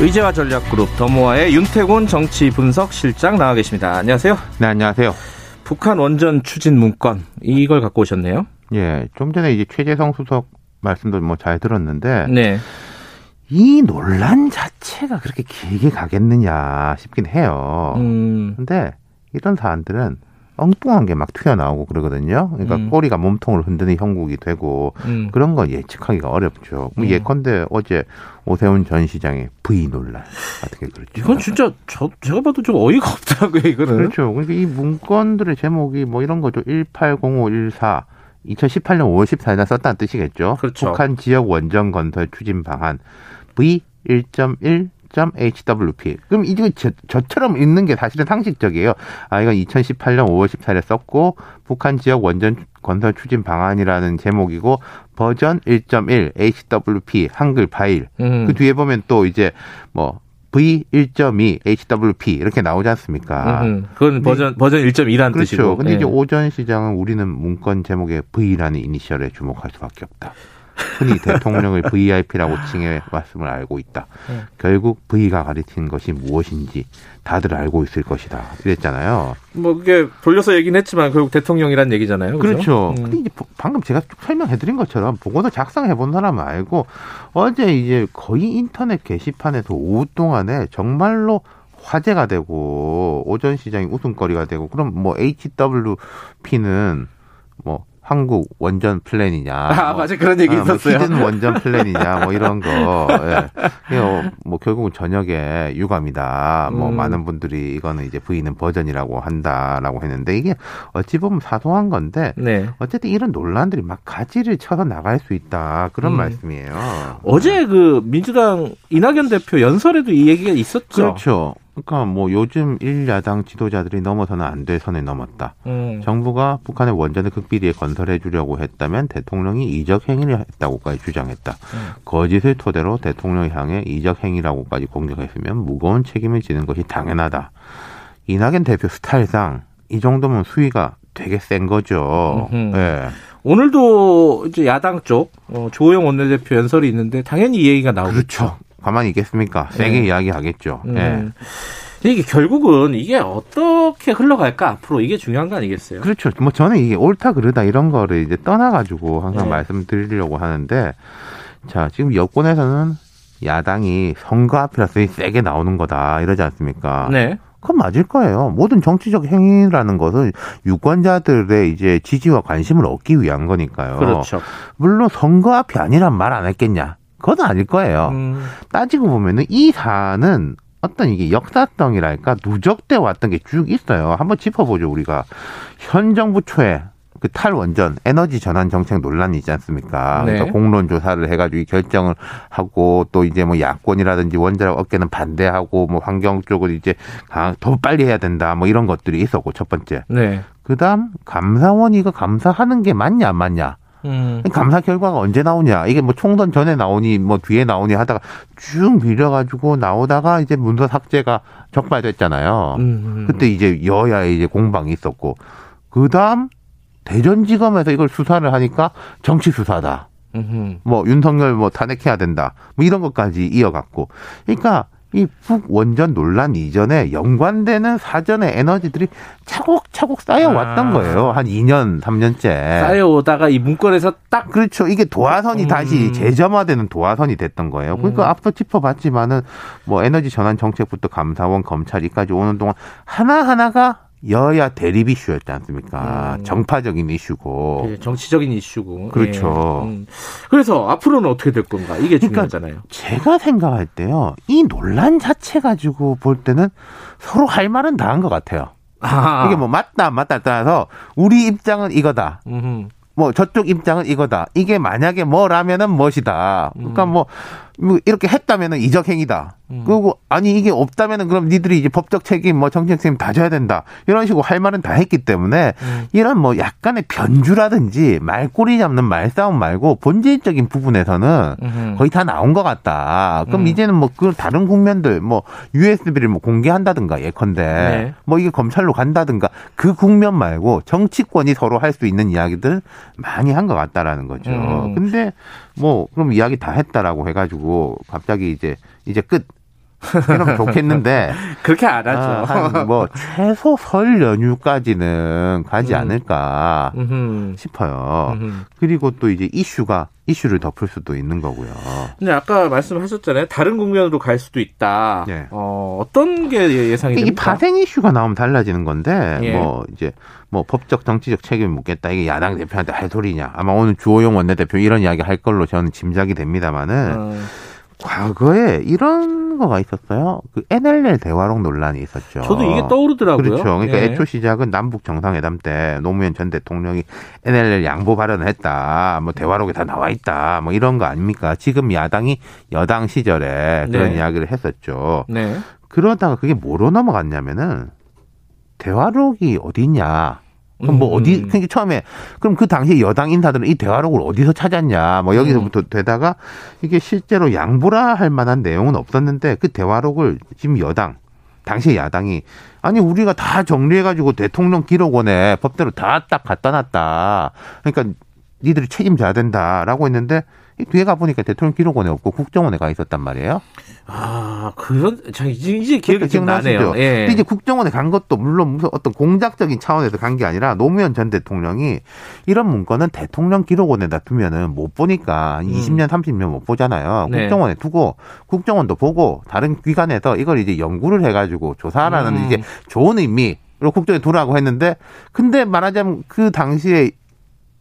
의제와 전략그룹 더모아의 윤태곤 정치 분석 실장 나와 계십니다. 안녕하세요. 네, 안녕하세요. 북한 원전 추진 문건 이걸 갖고 오셨네요. 예, 좀 전에 이제 최재성 수석 말씀도 뭐 잘 들었는데 네. 이 논란 자체가 그렇게 길게 가겠느냐 싶긴 해요. 음, 근데 이런 사안들은 엉뚱한 게 막 튀어나오고 그러거든요. 그러니까 음. 꼬리가 몸통을 흔드는 형국이 되고 음. 그런 건 예측하기가 어렵죠. 뭐 음. 예컨대 어제 오세훈 전 시장의 V 논란 같은 게 그렇죠. 이건 진짜 저 제가 봐도 좀 어이가 없더라고요. 이거는. 그렇죠. 그러니까 이 문건들의 제목이 뭐 이런 거죠. 180514 2018년 5월 14일날 썼다는 뜻이겠죠. 그렇죠. 북한 지역 원전 건설 추진 방안 V 1.1 HWP. 그럼 이거 저, 저처럼 읽는 게 사실은 상식적이에요. 아, 이건 2018년 5월 14일에 썼고, 북한 지역 원전 건설 추진 방안이라는 제목이고, 버전 1.1 HWP 한글 파일. 음. 그 뒤에 보면 또 이제 뭐, V 1.2 HWP 이렇게 나오지 않습니까? 음, 그건 버전 버전 1.2라는 그렇죠. 뜻이고. 근데 예. 이제 오전 시장은 우리는 문건 제목에 V라는 이니셜에 주목할 수밖에 없다. 흔히 대통령을 VIP라고 칭해 왔음을 알고 있다. 네. 결국 V가 가리키는 것이 무엇인지 다들 알고 있을 것이다. 이랬잖아요. 뭐 그게 돌려서 얘기는 했지만 결국 대통령이란 얘기잖아요. 그죠? 그렇죠. 음. 근데 이제 보- 방금 제가 쭉 설명해드린 것처럼 보고서 작성해 본 사람은 알고 어제 이제 거의 인터넷 게시판에서 오후 동안에 정말로 화제가 되고 오전 시장이 웃음거리가 되고 그럼 뭐 HWP는 뭐 한국 원전 플랜이냐 아, 뭐 맞아 그런 얘기 아, 뭐 있었어요. hidden 원전 플랜이냐 뭐 이런 거 예. 이거 뭐 결국은 저녁에 유감이다 뭐 음. 많은 분들이 이거는 이제 V는 버전이라고 한다라고 했는데 이게 어찌 보면 사소한 건데 네. 어쨌든 이런 논란들이 막 가지를 쳐서 나갈 수 있다 그런 음. 말씀이에요. 어제 그 민주당 이낙연 대표 연설에도 이 얘기가 있었죠. 그렇죠. 그러니까 뭐 요즘 일야당 지도자들이 넘어서는 안 될 선을 넘었다. 음. 정부가 북한의 원전을 극비리에 건설해 주려고 했다면 대통령이 이적 행위를 했다고까지 주장했다. 음. 거짓을 토대로 대통령을 향해 이적 행위라고까지 공격했으면 무거운 책임을 지는 것이 당연하다. 이낙연 대표 스타일상 이 정도면 수위가 되게 센 거죠. 예. 오늘도 이제 야당 쪽 어, 조호영 원내대표 연설이 있는데 당연히 이 얘기가 나오겠죠. 그렇죠. 가만히 있겠습니까? 세게 네. 이야기하겠죠. 음. 예. 이게 결국은 이게 어떻게 흘러갈까 앞으로 이게 중요한 거 아니겠어요? 그렇죠. 뭐 저는 이게 옳다 그르다 이런 거를 이제 떠나가지고 항상 네. 말씀드리려고 하는데 자 지금 여권에서는 야당이 선거 앞이라서 세게 나오는 거다 이러지 않습니까? 네. 그건 맞을 거예요. 모든 정치적 행위라는 것은 유권자들의 이제 지지와 관심을 얻기 위한 거니까요. 그렇죠. 물론 선거 앞이 아니란 말 안 했겠냐? 그건 아닐 거예요. 음, 따지고 보면은 이 사안은 어떤 이게 역사성이랄까 누적돼 왔던 게 쭉 있어요. 한번 짚어보죠 우리가 현 정부 초에 그 탈원전 에너지 전환 정책 논란이 있지 않습니까? 네. 그러니까 공론 조사를 해가지고 이 결정을 하고 또 이제 뭐 야권이라든지 원자력 업계는 반대하고 뭐 환경 쪽을 이제 아, 더 빨리 해야 된다 뭐 이런 것들이 있었고 첫 번째. 네. 그다음 감사원이 이거 감사하는 게 맞냐 안 맞냐? 음, 감사 결과가 언제 나오냐? 이게 뭐 총선 전에 나오니 뭐 뒤에 나오니 하다가 쭉 밀려가지고 나오다가 이제 문서 삭제가 적발됐잖아요. 음, 음. 그때 이제 여야의 이제 공방이 있었고 그 다음 대전지검에서 이걸 수사를 하니까 정치 수사다. 음, 뭐 윤석열 뭐 탄핵해야 된다. 뭐 이런 것까지 이어갔고. 그러니까 이 북 원전 논란 이전에 연관되는 사전의 에너지들이 차곡차곡 쌓여왔던 아. 거예요. 한 2년, 3년째. 쌓여오다가 이 문건에서 딱 그렇죠. 이게 도화선이 음. 다시 재점화되는 도화선이 됐던 거예요. 그러니까 음. 앞서 짚어봤지만은 뭐 에너지 전환 정책부터 감사원, 검찰 이까지 오는 동안 하나하나가 여야 대립 이슈였지 않습니까? 음. 정파적인 이슈고. 되게 정치적인 이슈고. 그렇죠. 예. 음. 그래서 앞으로는 어떻게 될 건가? 이게 그러니까 중요하잖아요. 제가 생각할 때요. 이 논란 자체 가지고 볼 때는 서로 할 말은 다 한 것 같아요. 아, 이게 뭐 맞다 안 맞다 떠나서 우리 입장은 이거다. 음, 뭐 저쪽 입장은 이거다. 이게 만약에 뭐라면은 무엇이다. 그러니까 음. 뭐 뭐 이렇게 했다면은 이적 행위다. 음. 그리고 아니 이게 없다면은 그럼 니들이 이제 법적 책임 뭐 정책 책임 다 져야 된다. 이런 식으로 할 말은 다 했기 때문에 음. 이런 뭐 약간의 변주라든지 말꼬리 잡는 말싸움 말고 본질적인 부분에서는 음흠. 거의 다 나온 것 같다. 그럼 음. 이제는 뭐 그 다른 국면들 뭐 USB를 뭐 공개한다든가 예컨대 네. 뭐 이게 검찰로 간다든가 그 국면 말고 정치권이 서로 할 수 있는 이야기들 많이 한 것 같다라는 거죠. 음. 근데 뭐 그럼 이야기 다 했다라고 해가지고 갑자기 이제 이제 끝. 이러면 좋겠는데 그렇게 안 하죠. 아, 한뭐 최소 설 연휴까지는 가지 음. 않을까 음흠. 싶어요. 음흠. 그리고 또 이제 이슈가 이슈를 덮을 수도 있는 거고요. 근데 아까 말씀하셨잖아요. 다른 국면으로 갈 수도 있다. 예. 어, 어떤 게 예상이 이게 됩니까? 파생 이슈가 나오면 달라지는 건데 예. 뭐 이제 뭐 법적 정치적 책임을 묻겠다 이게 야당 대표한테 할 소리냐 아마 오늘 주호영 원내대표 이런 이야기 할 걸로 저는 짐작이 됩니다만은 어, 과거에 이런 거가 있었어요 그 NLL 대화록 논란이 있었죠. 저도 이게 떠오르더라고요. 그렇죠. 그러니까 예. 애초 시작은 남북 정상회담 때 노무현 전 대통령이 NLL 양보 발언을 했다. 뭐 대화록에 다 나와 있다. 뭐 이런 거 아닙니까? 지금 야당이 여당 시절에 그런 네. 이야기를 했었죠. 네. 그러다가 그게 뭐로 넘어갔냐면은 대화록이 어디냐. 그럼 뭐 음. 어디 그러니까 처음에 그럼 그 당시 여당 인사들은 이 대화록을 어디서 찾았냐 뭐 여기서부터 음. 되다가 이게 실제로 양보라 할 만한 내용은 없었는데 그 대화록을 지금 여당 당시 야당이 아니 우리가 다 정리해가지고 대통령 기록원에 법대로 다 딱 갖다 놨다 그러니까 니들이 책임져야 된다라고 했는데 이 뒤에 가 보니까 대통령 기록원에 없고 국정원에 가 있었단 말이에요. 아, 그런, 자, 이제, 이제 기억이 좀 나네요. 예. 근데 이제 국정원에 간 것도 물론 무슨 어떤 공작적인 차원에서 간 게 아니라 노무현 전 대통령이 이런 문건은 대통령 기록원에다 두면은 못 보니까 한 20년, 30년 못 보잖아요. 음. 네. 국정원에 두고 국정원도 보고 다른 기관에서 이걸 이제 연구를 해가지고 조사하라는 음. 이제 좋은 의미 로 국정에 두라고 했는데 근데 말하자면 그 당시에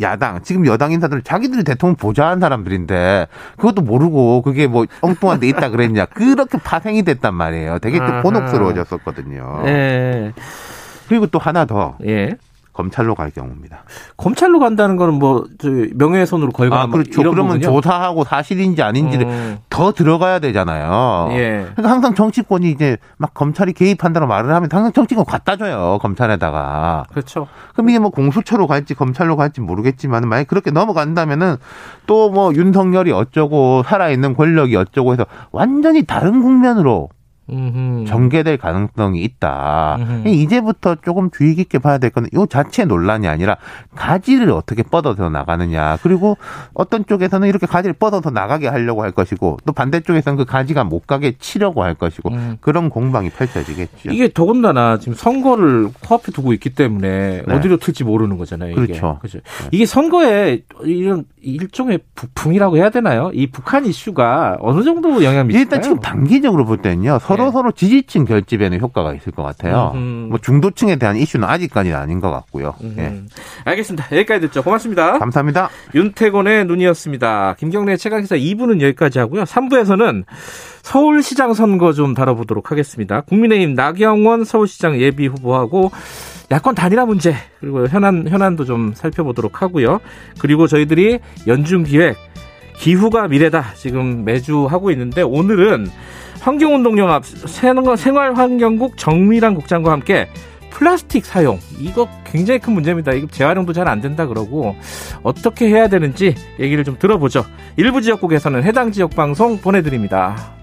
야당 지금 여당 인사들은 자기들이 대통령 보좌한 사람들인데 그것도 모르고 그게 뭐 엉뚱한 데 있다 그랬냐 그렇게 파생이 됐단 말이에요. 되게 또. 곤혹스러워졌었거든요. 예. 그리고 또 하나 더 예. 검찰로 갈 경우입니다. 검찰로 간다는 거는 뭐, 저, 명예훼손으로 걸거나 아뭐 그렇죠. 그러면 거군요. 조사하고 사실인지 아닌지를 음. 더 들어가야 되잖아요. 예. 그러니까 항상 정치권이 이제 막 검찰이 개입한다는 말을 하면 항상 정치권 갖다 줘요 검찰에다가. 그렇죠. 그럼 이게 뭐 공수처로 갈지 검찰로 갈지 모르겠지만 만약 그렇게 넘어간다면은 또 뭐 윤석열이 어쩌고 살아있는 권력이 어쩌고 해서 완전히 다른 국면으로 음흠. 전개될 가능성이 있다. 음흠. 이제부터 조금 주의 깊게 봐야 될 거는 이 자체 논란이 아니라 가지를 어떻게 뻗어서 나가느냐. 그리고 어떤 쪽에서는 이렇게 가지를 뻗어서 나가게 하려고 할 것이고 또 반대쪽에서는 그 가지가 못 가게 치려고 할 것이고 음. 그런 공방이 펼쳐지겠죠. 이게 더군다나 지금 선거를 코앞에 두고 있기 때문에 네. 어디로 튈지 모르는 거잖아요. 이게. 그렇죠. 그죠. 이게 선거에 이런 일종의 북풍이라고 해야 되나요? 이 북한 이슈가 어느 정도 영향 미칠까요? 일단 지금 단기적으로 볼 때는요 서로 네. 서로 지지층 결집에는 효과가 있을 것 같아요. 음흠. 뭐 중도층에 대한 이슈는 아직까지는 아닌 것 같고요. 음. 예. 알겠습니다. 여기까지 듣죠. 고맙습니다. 감사합니다. 윤태곤의 눈이었습니다. 김경래 최강기사 2부는 여기까지 하고요. 3부에서는 서울시장 선거 좀 다뤄보도록 하겠습니다. 국민의힘 나경원 서울시장 예비 후보하고 야권 단일화 문제 그리고 현안 현안도 좀 살펴보도록 하고요. 그리고 저희들이 연중 기획 기후가 미래다 지금 매주 하고 있는데 오늘은 환경운동연합 생활- 생활환경국 정미란 국장과 함께 플라스틱 사용 이거 굉장히 큰 문제입니다. 이거 재활용도 잘 안 된다 그러고 어떻게 해야 되는지 얘기를 좀 들어보죠. 일부 지역국에서는 해당 지역 방송 보내드립니다.